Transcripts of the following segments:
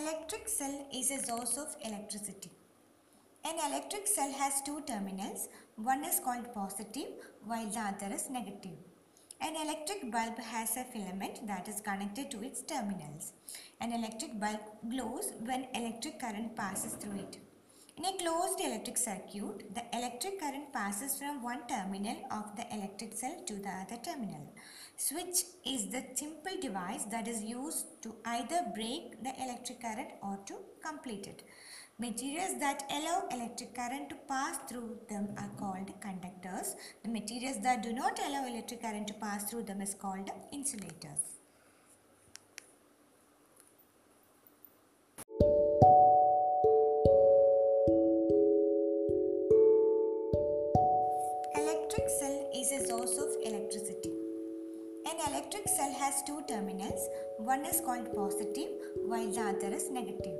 Electric cell is a source of electricity. An electric cell has two terminals. One is called positive while the other is negative. An electric bulb has a filament that is connected to its terminals. An electric bulb glows when electric current passes through it. In a closed electric circuit, the electric current passes from one terminal of the electric cell to the other terminal. Switch is the simple device that is used to either break the electric current or to complete it. Materials that allow electric current to pass through them are called conductors. The materials that do not allow electric current to pass through them is called insulators. Electric cell is a source of electricity. An electric cell has two terminals. One is called positive while the other is negative.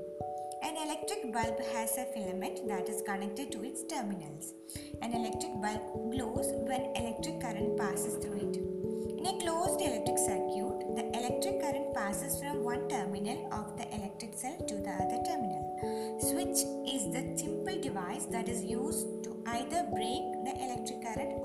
An electric bulb has a filament that is connected to its terminals. An electric bulb glows when electric current passes through it. In a closed electric circuit, the electric current passes from one terminal of the electric cell to the other terminal. Switch is the simple device that is used to either break the electric current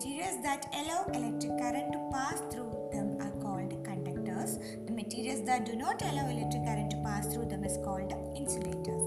Materials that allow electric current to pass through them are called conductors. The materials that do not allow electric current to pass through them is called insulators.